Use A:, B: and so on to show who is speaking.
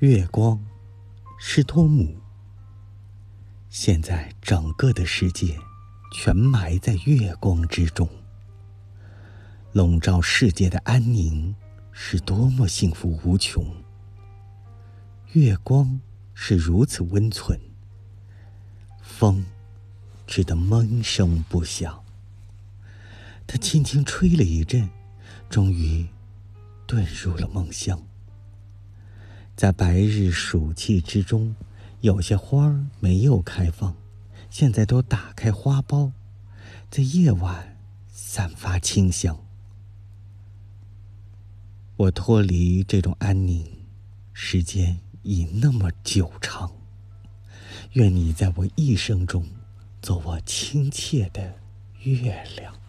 A: 月光是托姆。现在整个的世界全埋在月光之中，笼罩世界的安宁是多么幸福无穷。月光是如此温存，风只得闷声不响。它轻轻吹了一阵，终于遁入了梦乡。在白日暑气之中，有些花儿没有开放，现在都打开花苞，在夜晚散发清香。我脱离这种安宁，时间已那么久长。愿你在我一生中，做我亲切的月亮。